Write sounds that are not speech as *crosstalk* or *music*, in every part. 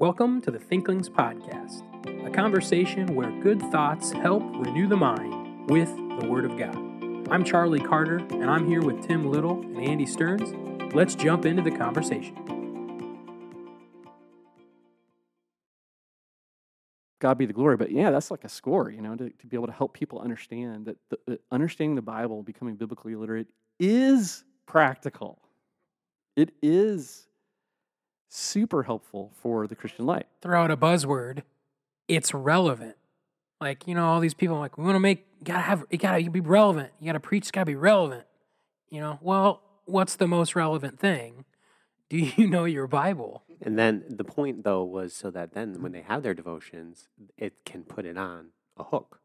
Welcome to the Thinklings Podcast, a conversation where good thoughts help renew the mind with the Word of God. I'm Charlie Carter, and I'm here with Tim Little and Andy Stearns. Let's jump into the conversation. God be the glory. But yeah, that's like a score, you know, to, to be able to help people understand that, the, that understanding the Bible, becoming biblically literate, is practical. It is super helpful for the Christian life. Throw out a buzzword, it's relevant. Like, you know, all these people like, we want to make, gotta have, you gotta be relevant. You gotta preach, it's gotta be relevant. You know, well, what's the most relevant thing? Do you know your Bible? And then the point, though, was so that then when they have their devotions, it can put it on a hook.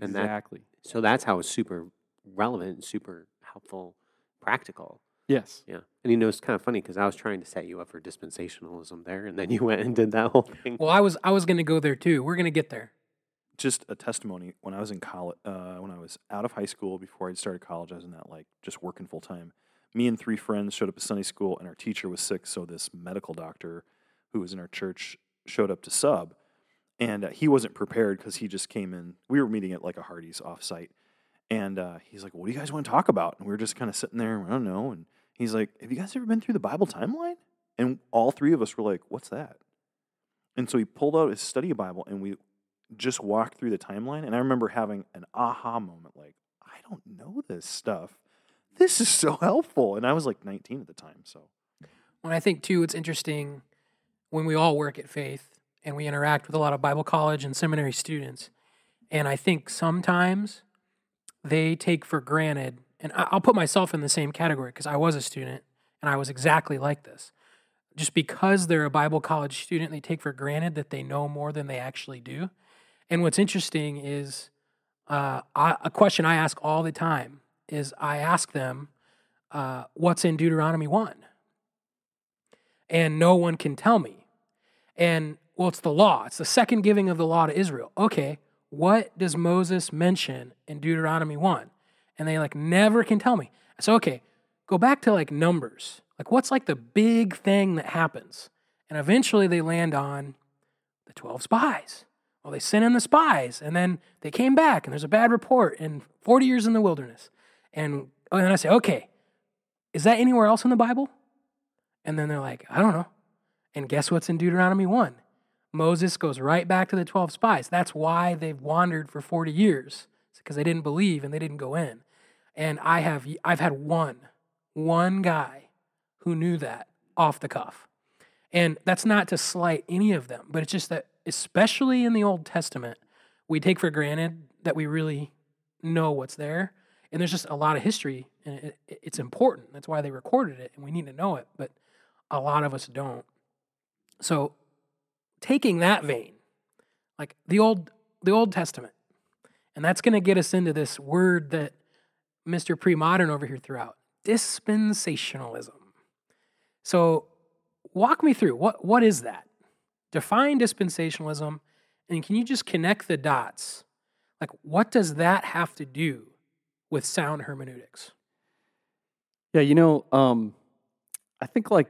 And that- Exactly. So that's how it's super relevant, super helpful, practical. Yes. Yeah. And you know, it's kind of funny because I was trying to set you up for dispensationalism there, and then you *laughs* went and did that whole thing. Well, I was I was going to go there too. We're going to get there. just a testimony when I was in college, uh, when I was out of high school before I started college, I was in that like just working full time. Me and three friends showed up at Sunday school, and our teacher was sick, so this medical doctor who was in our church showed up to sub, and uh, he wasn't prepared because he just came in. We were meeting at like a Hardee's offsite, and uh, he's like, "What do you guys want to talk about?" And we were just kind of sitting there, I don't know, and he's like, "Have you guys ever been through the Bible timeline?" And all three of us were like, "What's that?" And so he pulled out his study Bible, and we just walked through the timeline and I remember having an aha moment like, I don't know this stuff. This is so *laughs* helpful. And I was like 19 at the time. So When I think too, it's interesting when we all work at Faith and we interact with a lot of Bible college and seminary students. And I think sometimes they take for granted, and I'll put myself in the same category because I was a student and I was exactly like this. Just because they're a Bible college student, they take for granted that they know more than they actually do. And what's interesting is uh, I, a question I ask all the time is I ask them, uh, what's in Deuteronomy 1? And no one can tell me. And well, it's the law, it's the second giving of the law to Israel. Okay, what does Moses mention in Deuteronomy 1? And they like never can tell me. So, okay, go back to like Numbers. Like, what's like the big thing that happens? And eventually they land on the 12 spies. Well, they sent in the spies, and then they came back, and there's a bad report, and 40 years in the wilderness. And, and I say, okay, is that anywhere else in the Bible? And then they're like, I don't know. And guess what's in Deuteronomy 1? Moses goes right back to the 12 spies. That's why they've wandered for 40 years. It's because they didn't believe and they didn't go in. And I have I've had one one guy who knew that off the cuff. And that's not to slight any of them, but it's just that especially in the Old Testament, we take for granted that we really know what's there. And there's just a lot of history and it, it- it's important. That's why they recorded it and we need to know it, but a lot of us don't. So taking that vein, like the old the Old Testament, and that's going to get us into this word that Mr. Pre-modern over here throughout. dispensationalism. So walk me through what what is that? Define dispensationalism and can you just connect the dots? Like what does that have to do with sound hermeneutics? Yeah, you know, um, I think like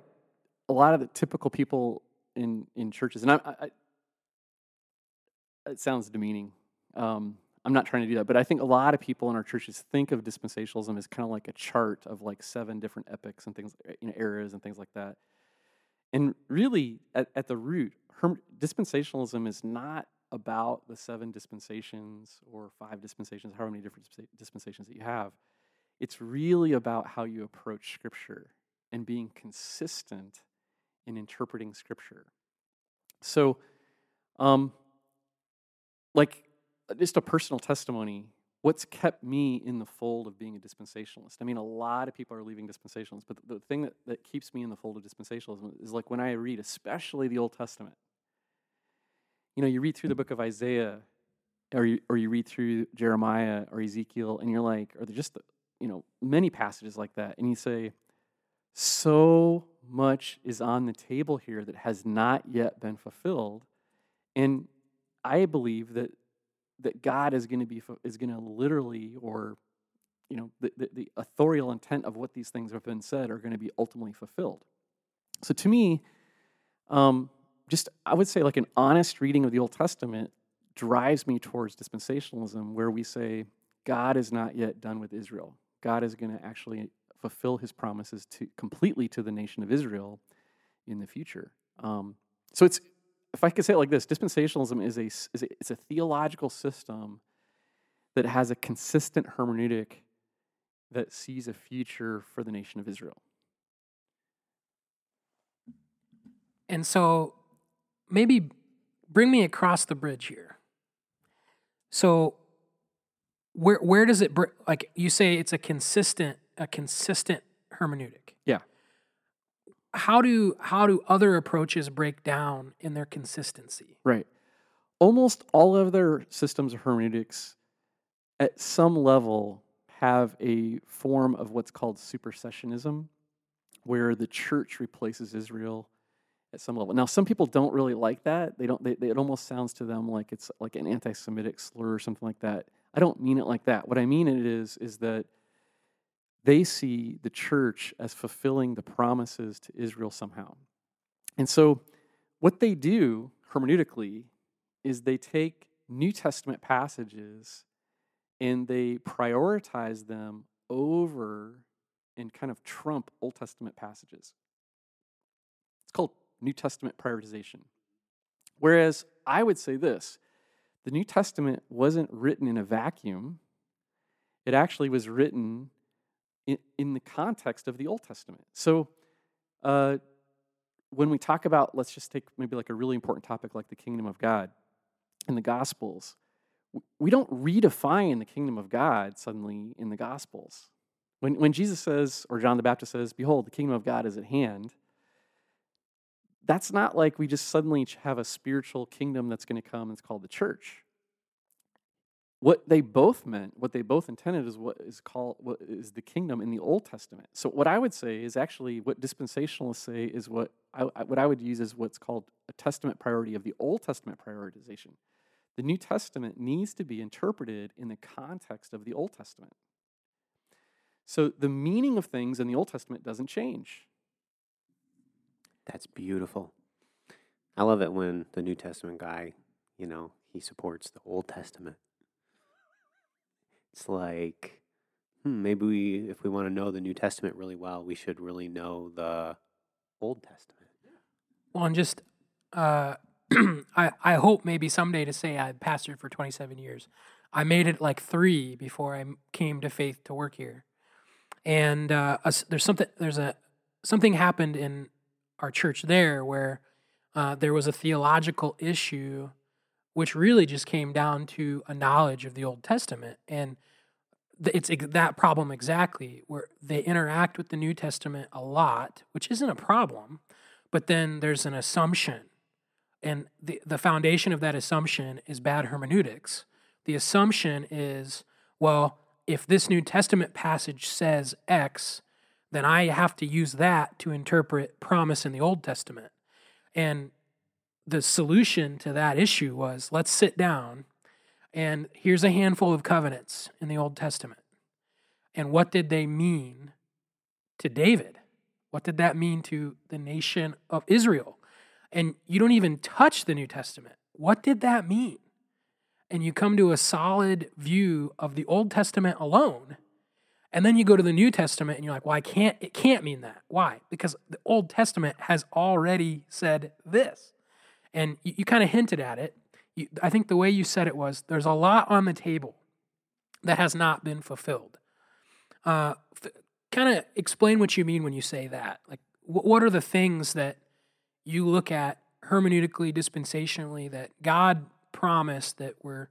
a lot of the typical people in in churches, and I, I, I it sounds demeaning. Um, I'm not trying to do that, but I think a lot of people in our churches think of dispensationalism as kind of like a chart of like seven different epics and things, you know, eras and things like that. And really, at, at the root, herm- dispensationalism is not about the seven dispensations or five dispensations, however many different dispensations that you have. It's really about how you approach Scripture and being consistent in interpreting Scripture. So, um, like, Uh, just a personal testimony, what's kept me in the fold of being a dispensationalist? I mean, a lot of people are leaving dispensationalists, but the, thing that, that keeps me in the fold of dispensationalism is like when I read, especially the Old Testament. You know, you read through the book of Isaiah, or you, or you read through Jeremiah or Ezekiel, and you're like, or just you know, many passages like that, and you say, so much is on the table here that has not yet been fulfilled, and I believe that that God is going to be is going to literally, or you know, the, the, the authorial intent of what these things have been said are going to be ultimately fulfilled. So to me, um, just I would say like an honest reading of the Old Testament drives me towards dispensationalism, where we say God is not yet done with Israel. God is going to actually fulfill His promises to completely to the nation of Israel in the future. Um, so it's if I could say it like this, dispensationalism is a, is a it's a theological system that has a consistent hermeneutic that sees a future for the nation of Israel. And so maybe bring me across the bridge here. So where where does it br- like you say it's a consistent a consistent hermeneutic. Yeah. How do how do other approaches break down in their consistency? Right. Almost all of their systems of hermeneutics at some level have a form of what's called supersessionism, where the church replaces Israel at some level. Now, some people don't really like that. They don't. They, they, it almost sounds to them like it's like an anti-Semitic slur or something like that. I don't mean it like that. What I mean it is is that they see the church as fulfilling the promises to Israel somehow. And so, what they do hermeneutically is they take New Testament passages and they prioritize them over and kind of trump Old Testament passages. It's called New Testament prioritization. Whereas I would say this the New Testament wasn't written in a vacuum, it actually was written in, in the context of the Old Testament. So, uh, when we talk about, let's just take maybe like a really important topic like the kingdom of God in the Gospels, we don't redefine the kingdom of God suddenly in the Gospels. When, when Jesus says, or John the Baptist says, Behold, the kingdom of God is at hand, that's not like we just suddenly have a spiritual kingdom that's going to come and it's called the church. What they both meant, what they both intended is what is called what is the kingdom in the Old Testament. So what I would say is actually what dispensationalists say is what I, what I would use is what's called a testament priority of the Old Testament prioritization. The New Testament needs to be interpreted in the context of the Old Testament. So the meaning of things in the Old Testament doesn't change. That's beautiful. I love it when the New Testament guy, you know, he supports the Old Testament. It's like, hmm, maybe we, if we want to know the New Testament really well, we should really know the Old Testament. Well, and just, uh, *clears throat* I, I hope maybe someday to say I pastored for 27 years. I made it like three before I came to faith to work here. And uh, there's something, there's a, something happened in our church there where uh, there was a theological issue which really just came down to a knowledge of the Old Testament. And it's that problem exactly where they interact with the New Testament a lot, which isn't a problem, but then there's an assumption. And the, the foundation of that assumption is bad hermeneutics. The assumption is, well, if this New Testament passage says X, then I have to use that to interpret promise in the Old Testament. And the solution to that issue was let's sit down and here's a handful of covenants in the Old Testament. And what did they mean to David? What did that mean to the nation of Israel? And you don't even touch the New Testament. What did that mean? And you come to a solid view of the Old Testament alone and then you go to the New Testament and you're like, well, I can't, it can't mean that. Why? Because the Old Testament has already said this. And you, you kind of hinted at it. You, I think the way you said it was there's a lot on the table that has not been fulfilled. Uh, f- kind of explain what you mean when you say that. Like, wh- what are the things that you look at hermeneutically, dispensationally, that God promised that we're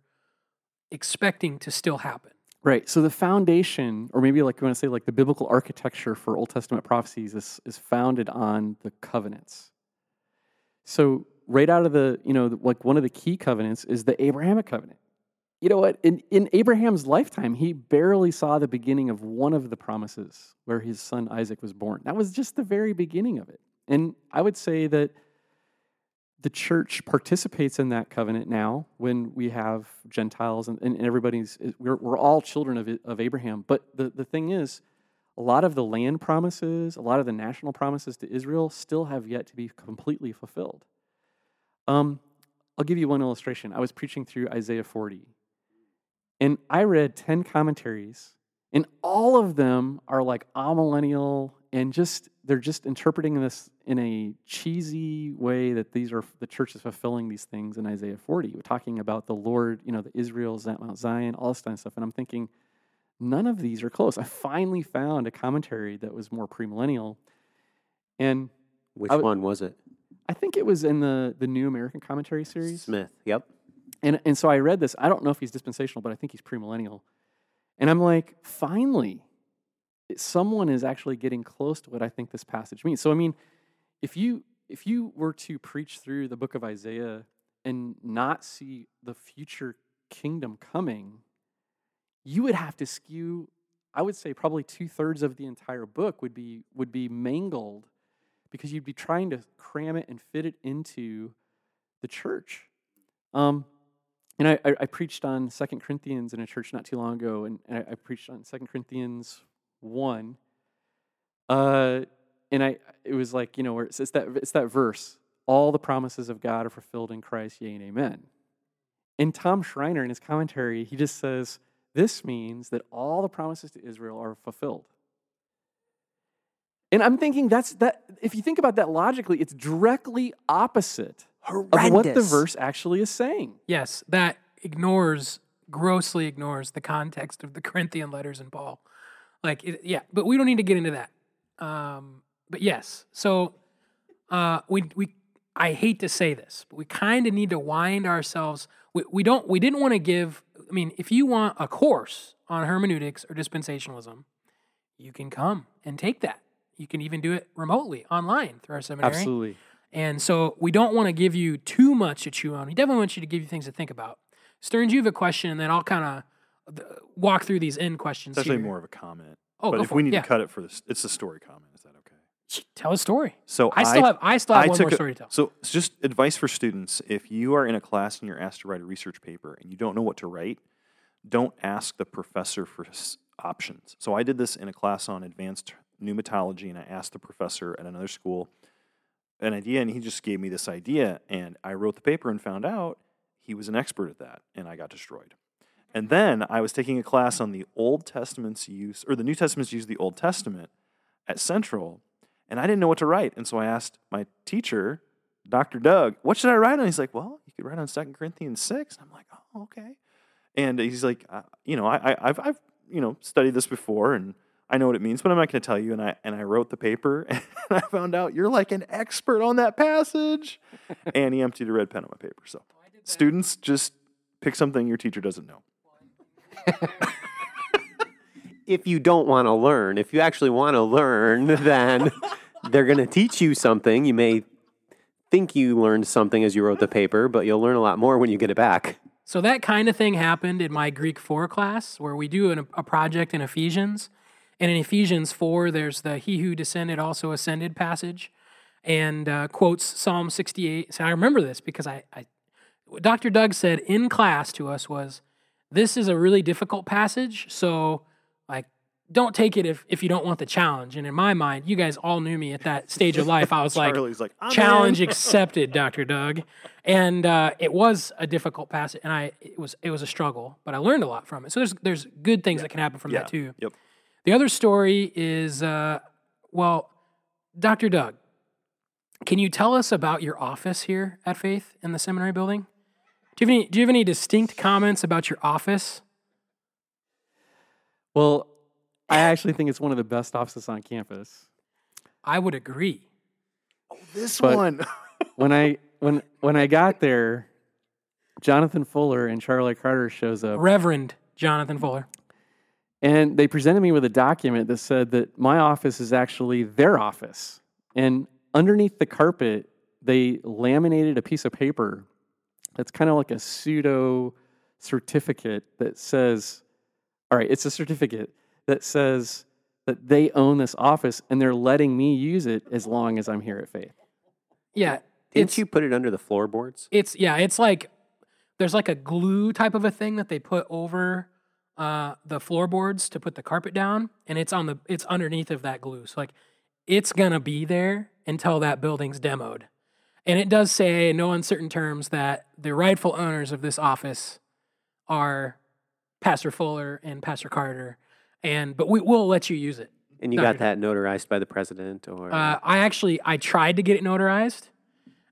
expecting to still happen? Right. So the foundation, or maybe like you want to say like the biblical architecture for Old Testament prophecies is, is founded on the covenants. So right out of the, you know, like one of the key covenants is the Abrahamic covenant. You know what? In, in Abraham's lifetime, he barely saw the beginning of one of the promises where his son Isaac was born. That was just the very beginning of it. And I would say that the church participates in that covenant now when we have Gentiles and, and everybody's, we're, we're all children of, of Abraham. But the, the thing is, a lot of the land promises, a lot of the national promises to Israel still have yet to be completely fulfilled. Um, I'll give you one illustration. I was preaching through Isaiah 40, and I read 10 commentaries, and all of them are like amillennial and just they're just interpreting this in a cheesy way that these are the church is fulfilling these things in Isaiah 40. We're talking about the Lord, you know, the Israel's at Mount Zion, all this kind of stuff. And I'm thinking, none of these are close. I finally found a commentary that was more premillennial. And Which one was it? I think it was in the the New American Commentary series. Smith. Yep. And and so I read this. I don't know if he's dispensational, but I think he's premillennial. And I'm like, finally, someone is actually getting close to what I think this passage means. So I mean, if you if you were to preach through the book of Isaiah and not see the future kingdom coming, you would have to skew. I would say probably two thirds of the entire book would be would be mangled because you'd be trying to cram it and fit it into the church. Um, and I, I, I preached on Second Corinthians in a church not too long ago, and, I, I preached on Second Corinthians one. Uh, and I, it was like you know, where it's, it's that it's that verse: "All the promises of God are fulfilled in Christ, yea and amen." And Tom Schreiner, in his commentary, he just says this means that all the promises to Israel are fulfilled. And I'm thinking that's that. If you think about that logically, it's directly opposite of what the verse actually is saying. Yes, that ignores grossly ignores the context of the *laughs* Corinthian letters and Paul. Like, it, yeah, but we don't need to get into that. Um, but yes, so uh, we we I hate to say this, but we kind of need to wind ourselves. We, we don't we didn't want to give. I mean, if you want a course on hermeneutics or dispensationalism, you can come and take that. You can even do it remotely online through our seminary. Absolutely. And so we don't want to give you too much to chew on. We definitely want you to give you things to think about. Stearns, you have a question, and then I'll kind of walk through these end questions. It's actually here. more of a comment. Oh, but if we it. need Yeah. to cut it for this, it's a story comment. Is that okay? Tell a story. So I still have I still have I one more a- story to tell. So it's just advice for students: if you are in a class and you're asked to write a research paper and you don't know what to write, don't ask the professor for options. So I did this in a class on advanced pneumatology, and I asked the professor at another school an idea, and he just gave me this idea, and I wrote the paper and found out he was an expert at that, and I got destroyed. And then I was taking a class on the Old Testament's use, or the New Testament's use of the Old Testament at Central, and I didn't know what to write. And so I asked my teacher, Dr. Doug, what should I write on? He's like, well, you could write on 2 Corinthians 6. I'm like, oh, okay. And he's like, uh, you know, I, I, I've, I've, you know, studied this before and I know what it means, but I'm not going to tell you. And I, and I wrote the paper *laughs* and I found out you're like an expert on that passage. *laughs* and he emptied a red pen on my paper. So students, just pick something your teacher doesn't know. *laughs* If you don't want to learn, if you actually want to learn, then they're going to teach you something. You may think you learned something as you wrote the paper, but you'll learn a lot more when you get it back. So that kind of thing happened in my Greek 4 class where we do an, a project in Ephesians. And in Ephesians 4, there's the He who descended also ascended passage and uh, quotes Psalm 68. So I remember this because I, I, what Dr. Doug said in class to us was, This is a really difficult passage. So, like, don't take it if, if you don't want the challenge. And in my mind, you guys all knew me at that stage of *laughs* life. I was like, like, challenge *laughs* accepted, Dr. Doug. And uh, it was a difficult passage, and I it was it was a struggle, but I learned a lot from it. So there's there's good things that can happen from Yeah. that too. Yep. The other story is, uh, well, Dr. Doug, can you tell us about your office here at Faith in the seminary building? Do you have any Do you have any distinct comments about your office? Well, I actually think it's one of the best offices on campus. I would agree. Oh, This But- one. *laughs* When I when when I got there, Jonathan Fuller and Charlie Carter shows up, Reverend Jonathan Fuller. And they presented me with a document that said that my office is actually their office, and underneath the carpet they laminated a piece of paper that's kind of like a pseudo certificate that says, all right, it's a certificate that says that they own this office and they're letting me use it as long as I'm here at Faith. Yeah, Didn't you put it under the floorboards? it's yeah, it's like there's like a glue type of a thing that they put over uh, the floorboards to put the carpet down, and it's on the it's underneath of that glue. So like it's gonna be there until that building's demoed. And it does say in no uncertain terms that the rightful owners of this office are Pastor Fuller and Pastor Carter. And but we will let you use it. And you got that notarized by the president or Uh, I actually I tried to get it notarized,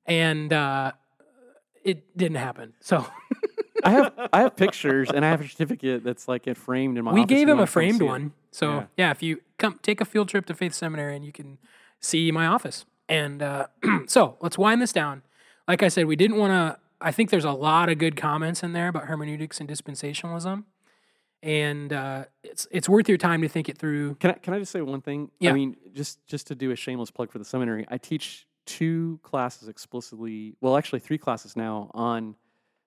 and uh, it didn't happen. So *laughs* I have I have pictures and I have a certificate that's like it framed in my. we gave him a framed one. So Yeah. yeah. if you come take a field trip to Faith Seminary and you can see my office. And uh, *clears throat* so let's wind this down. Like I said, we didn't want to. I think there's a lot of good comments in there about hermeneutics and dispensationalism, and uh, it's it's worth your time to think it through. Can I can I just say one thing? Yeah. I mean, just just to do a shameless plug for the seminary, I teach two classes explicitly. Well, actually, three classes now on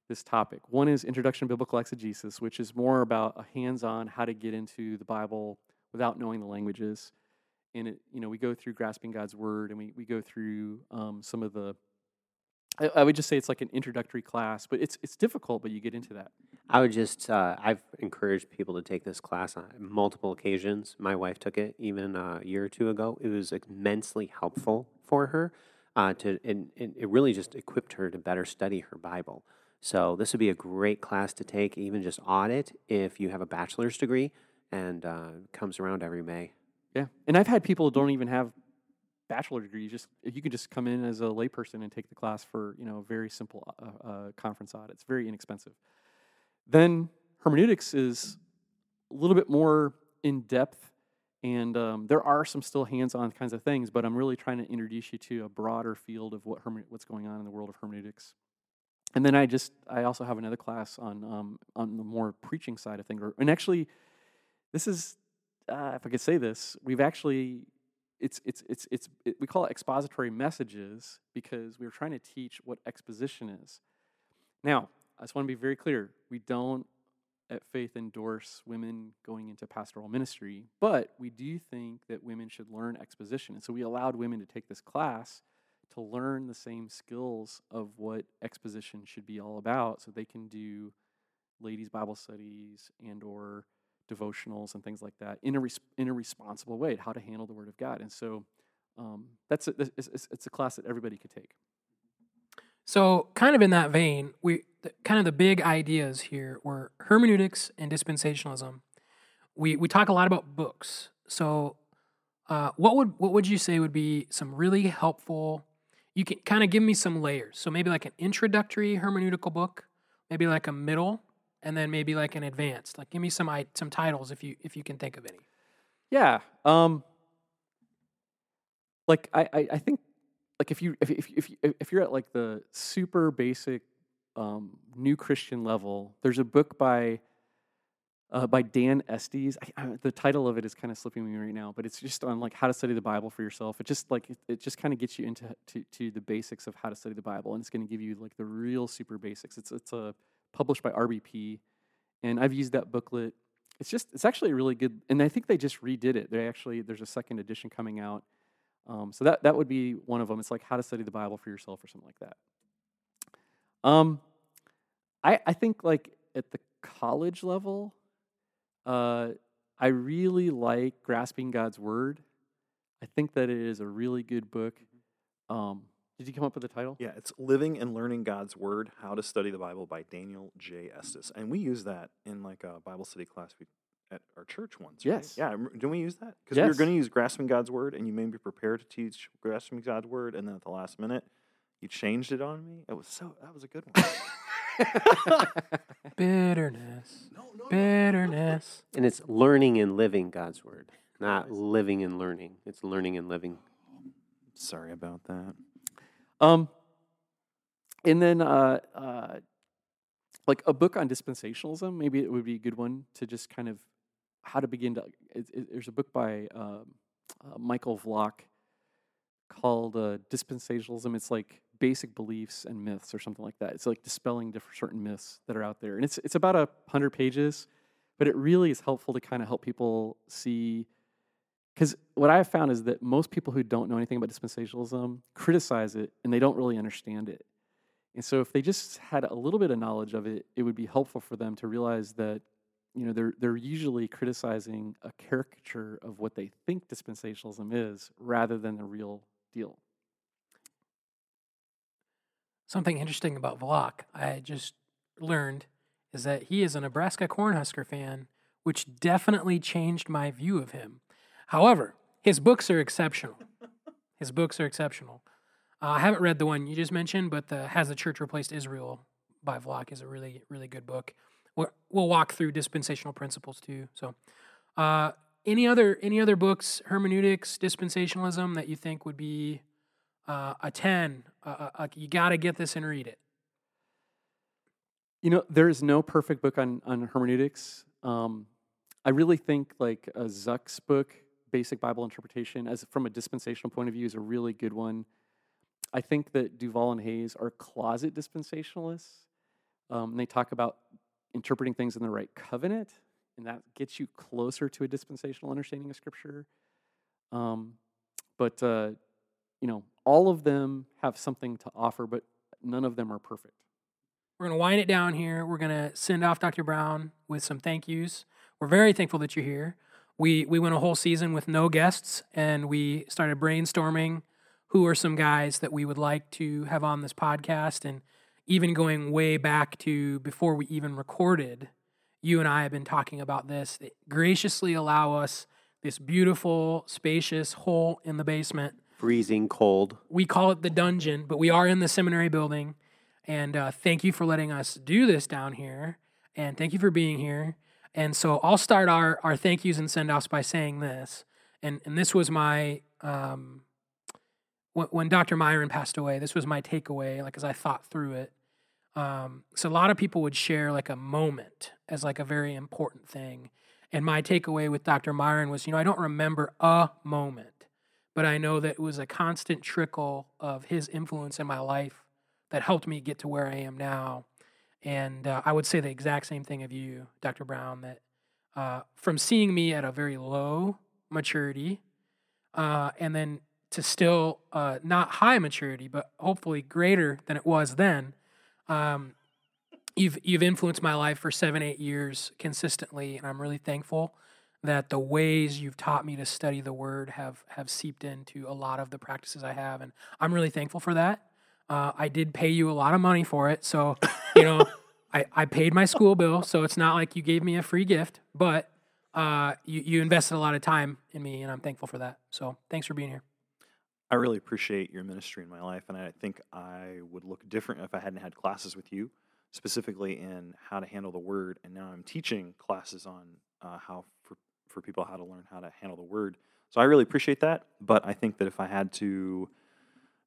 this topic. One is Introduction to Biblical Exegesis, which is more about a hands-on how to get into the Bible without knowing the languages. And it, you know, we go through grasping God's word, and we we go through um, some of the. I, I would just say it's like an introductory class, but it's it's difficult, but you get into that. I would just, uh, I've encouraged people to take this class on multiple occasions. My wife took it even uh, a year or two ago. It was immensely helpful for her uh, to, and, and it really just equipped her to better study her Bible. So this would be a great class to take, even just audit if you have a bachelor's degree and uh, comes around every May. Yeah, and I've had people who don't even have bachelor degrees. Just you can just come in as a layperson and take the class for you know very simple uh, uh, conference audit. It's very inexpensive. Then hermeneutics is a little bit more in depth, and um, there are some still hands-on kinds of things. But I'm really trying to introduce you to a broader field of what what's going on in the world of hermeneutics. And then I just I also have another class on um, on the more preaching side of things. And actually, this is uh, if I could say this, we've actually it's it's it's it's it, we call it expository messages because we are trying to teach what exposition is. Now, I just want to be very clear: we don't at Faith endorse women going into pastoral ministry, but we do think that women should learn exposition, and so we allowed women to take this class to learn the same skills of what exposition should be all about, so they can do ladies' Bible studies and or devotionals and things like that in a res- in a responsible way, how to handle the Word of God. And so um, that's a, it's, it's- a class that everybody could take. So, kind of in that vein, we the, kind of the big ideas here were hermeneutics and dispensationalism. We we talk a lot about books. So, uh, what would what would you say would be some really helpful? You can kind of give me some layers. So maybe like an introductory hermeneutical book, maybe like a middle, and then maybe like an advanced. Like give me some some titles if you if you can think of any. Yeah. Um, like I, I, I think like if you if if if, you, if you're at like the super basic um, new Christian level, there's a book by uh, by Dan Estes. I, I, the title of it is kind of slipping me right now, but it's just on like how to study the Bible for yourself. It just like it, it just kind of gets you into to, to the basics of how to study the Bible, and it's going to give you like the real super basics. It's it's a published by RBP, and I've used that booklet. It's just it's actually really good, and I think they just redid it. They actually there's a second edition coming out. Um, so that that would be one of them. It's like how to study the Bible for yourself or something like that. Um, I I think like at the college level, uh, I really like grasping God's word. I think that it is a really good book. Um, did you come up with the title? Yeah, it's Living and Learning God's Word: How to Study the Bible by Daniel J. Estes, and we use that in like a Bible study class we at our church once. right? Yes. Yeah. Didn't we use that? Because we were going to use grasping God's Word, and you made me prepare to teach grasping God's Word, and then at the last minute, you changed it on me. It was so. That was a good one. *laughs* *laughs* Bitterness, bitterness. And it's learning and living God's word, not living and learning. It's learning and living. Sorry about that. Um, and then uh, uh, like a book on dispensationalism, maybe it would be a good one to just kind of how to begin to. It, it, there's a book by um, uh, Michael Vlach called uh, Dispensationalism. It's like basic beliefs and myths or something like that. It's like dispelling different certain myths that are out there, and it's it's about a hundred pages, but it really is helpful to kind of help people see because what I have found is that most people who don't know anything about dispensationalism criticize it and they don't really understand it. And so if they just had a little bit of knowledge of it, it would be helpful for them to realize that you know they're they're usually criticizing a caricature of what they think dispensationalism is rather than the real deal. Something interesting about Vlach I just learned is that he is a Nebraska Cornhusker fan, which definitely changed my view of him. However, his books are exceptional. His books are exceptional. Uh, I haven't read the one you just mentioned, but the Has the Church Replaced Israel by Vlach is a really, really good book. We'll, we'll walk through dispensational principles too. So, uh, any other any other books, hermeneutics, dispensationalism that you think would be uh, a ten? Uh, uh, you got to get this and read it. You know, there is no perfect book on on hermeneutics. Um, I really think like a Zuck's book, Basic Bible Interpretation, as from a dispensational point of view, is a really good one. I think that Duvall and Hays are closet dispensationalists. Um, they talk about interpreting things in the right covenant, and that gets you closer to a dispensational understanding of Scripture. Um, but uh, you know, all of them have something to offer, but none of them are perfect. We're going to wind it down here. We're going to send off Dr. Brown with some thank yous. We're very thankful that you're here. We we went a whole season with no guests, and we started brainstorming who are some guys that we would like to have on this podcast, and even going way back to before we even recorded. You and I have been talking about this. Graciously allow us this beautiful, spacious hole in the basement. Freezing cold. We call it the dungeon, but we are in the seminary building. And uh, thank you for letting us do this down here. And thank you for being here. And so I'll start our, our thank yous and send offs by saying this. And, and this was my, um, when, when Dr. Myron passed away, this was my takeaway, like as I thought through it. Um, so a lot of people would share like a moment as like a very important thing. And my takeaway with Dr. Myron was, you know, I don't remember a moment, but I know that it was a constant trickle of his influence in my life that helped me get to where I am now. And uh, I would say the exact same thing of you, Dr. Brown, that uh, from seeing me at a very low maturity, uh, and then to still uh, not high maturity, but hopefully greater than it was then, um, you've you've influenced my life for seven, eight years consistently, and I'm really thankful that the ways you've taught me to study the Word have have seeped into a lot of the practices I have, and I'm really thankful for that. Uh, I did pay you a lot of money for it, so you know *laughs* I, I paid my school bill, so it's not like you gave me a free gift, but uh, you you invested a lot of time in me, and I'm thankful for that. So thanks for being here. I really appreciate your ministry in my life, and I think I would look different if I hadn't had classes with you, specifically in how to handle the word. And now I'm teaching classes on uh, how for people how to learn how to handle the word. So I really appreciate that. But I think that if I had to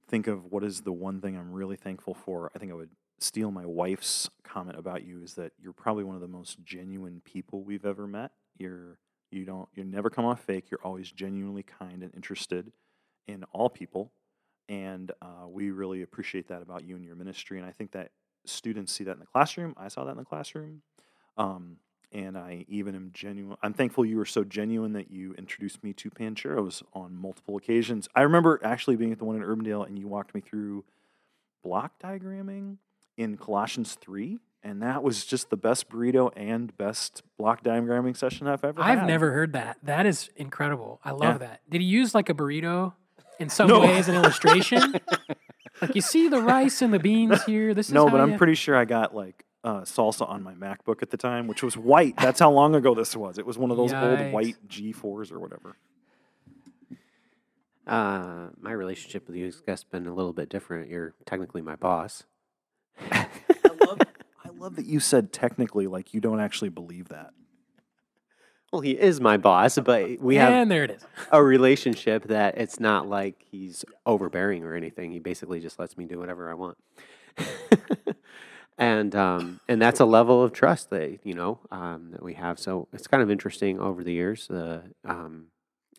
think of what is the one thing I'm really thankful for, I think I would steal my wife's comment about you is that you're probably one of the most genuine people we've ever met. You're you don't you never come off fake. You're always genuinely kind and interested in all people. And uh, we really appreciate that about you and your ministry. And I think that students see that in the classroom. I saw that in the classroom. Um, and I even am genuine. I'm thankful you were so genuine that you introduced me to Pancheros on multiple occasions. I remember actually being at the one in Urbandale and you walked me through block diagramming in Colossians 3. And that was just the best burrito and best block diagramming session I've ever I've had. never heard that. That is incredible. I love Yeah. that. Did he use like a burrito in some No. way as an illustration? *laughs* like you see the rice and the beans here. This is No, but I'm you- pretty sure I got like uh, salsa on my MacBook at the time, which was white. That's how long ago this was. It was one of those Yikes. old white G4s or whatever. Uh, my relationship with you has been a little bit different. You're technically my boss. *laughs* I love, I love that you said technically like you don't actually believe that. Well, he is my boss, but we have and there it is. a relationship that it's not like he's overbearing or anything. He basically just lets me do whatever I want. *laughs* and um, and that's a level of trust that you know um, that we have. So it's kind of interesting over the years uh, um,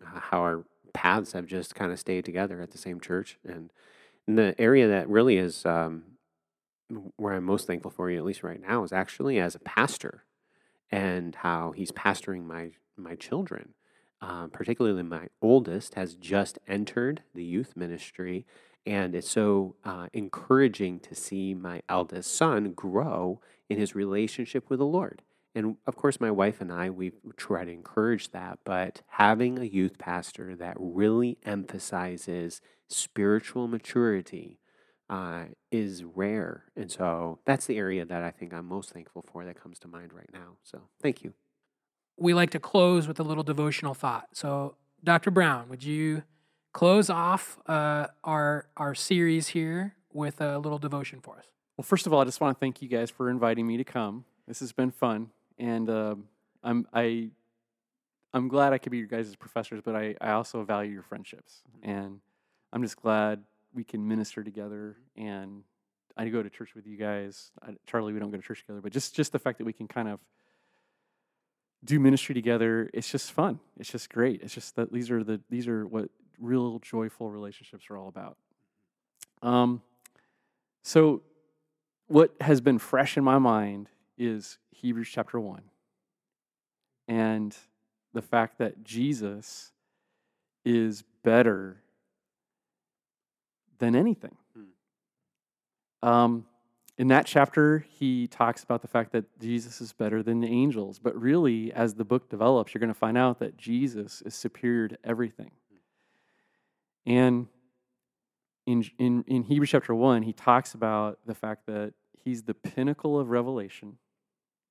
how our paths have just kind of stayed together at the same church. And the area that really is um, where I'm most thankful for you, at least right now, is actually as a pastor and how he's pastoring my my children. Um, particularly my oldest has just entered the youth ministry, and it's so uh, encouraging to see my eldest son grow in his relationship with the Lord. And of course, my wife and I we try to encourage that, but having a youth pastor that really emphasizes spiritual maturity uh, is rare. And so that's the area that I think I'm most thankful for that comes to mind right now. So thank you. We like to close with a little devotional thought. So, Dr. Brown, would you close off uh, our our series here with a little devotion for us? Well, first of all, I just want to thank you guys for inviting me to come. This has been fun, and um I'm I I'm glad I could be your guys' professors, but I, I also value your friendships, and I'm just glad we can minister together. And I go to church with you guys. I, Charlie, we don't go to church together, but just just the fact that we can kind of do ministry together, it's just fun. It's just great. It's just that these are the these are what real joyful relationships are all about. Um, so what has been fresh in my mind is Hebrews chapter 1 and the fact that Jesus is better than anything. Um, in that chapter, he talks about the fact that Jesus is better than the angels. But really, as the book develops, you're going to find out that Jesus is superior to everything. And in, in, in Hebrews chapter 1, he talks about the fact that he's the pinnacle of revelation,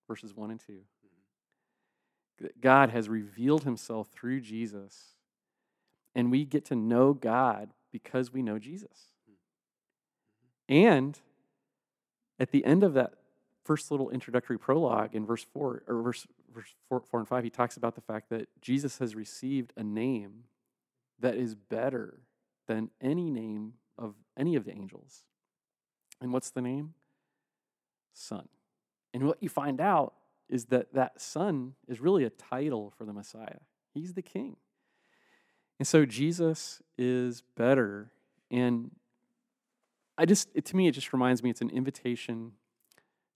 verses 1 and 2. Mm-hmm. That God has revealed himself through Jesus, and we get to know God because we know Jesus. Mm-hmm. And at the end of that first little introductory prologue in verse 4 or verse, verse 4, 4 and 5 he talks about the fact that jesus has received a name that is better than any name of any of the angels. And what's the name? Son and what you find out is that that son is really a title for the messiah. He's the king. And so jesus is better. And I just, it, to me, it just reminds me it's an invitation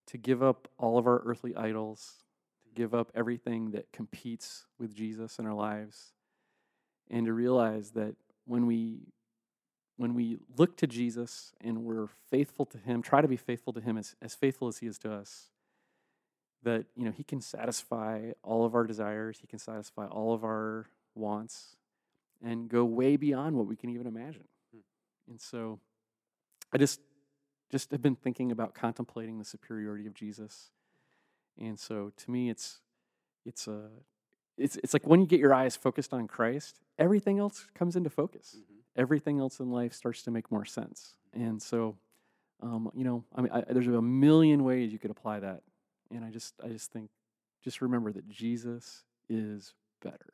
to give up all of our earthly idols, to give up everything that competes with Jesus in our lives, and to realize that when we when we look to Jesus and we're faithful to Him, try to be faithful to Him as, as faithful as He is to us, that you know He can satisfy all of our desires, He can satisfy all of our wants, and go way beyond what we can even imagine. Hmm. And so I just just have been thinking about contemplating the superiority of Jesus. And so to me it's it's a it's it's like when you get your eyes focused on Christ, everything else comes into focus. Everything else in life starts to make more sense. And so um, you know, I mean, I, there's a million ways you could apply that, and I just, I just think, just remember that Jesus is better.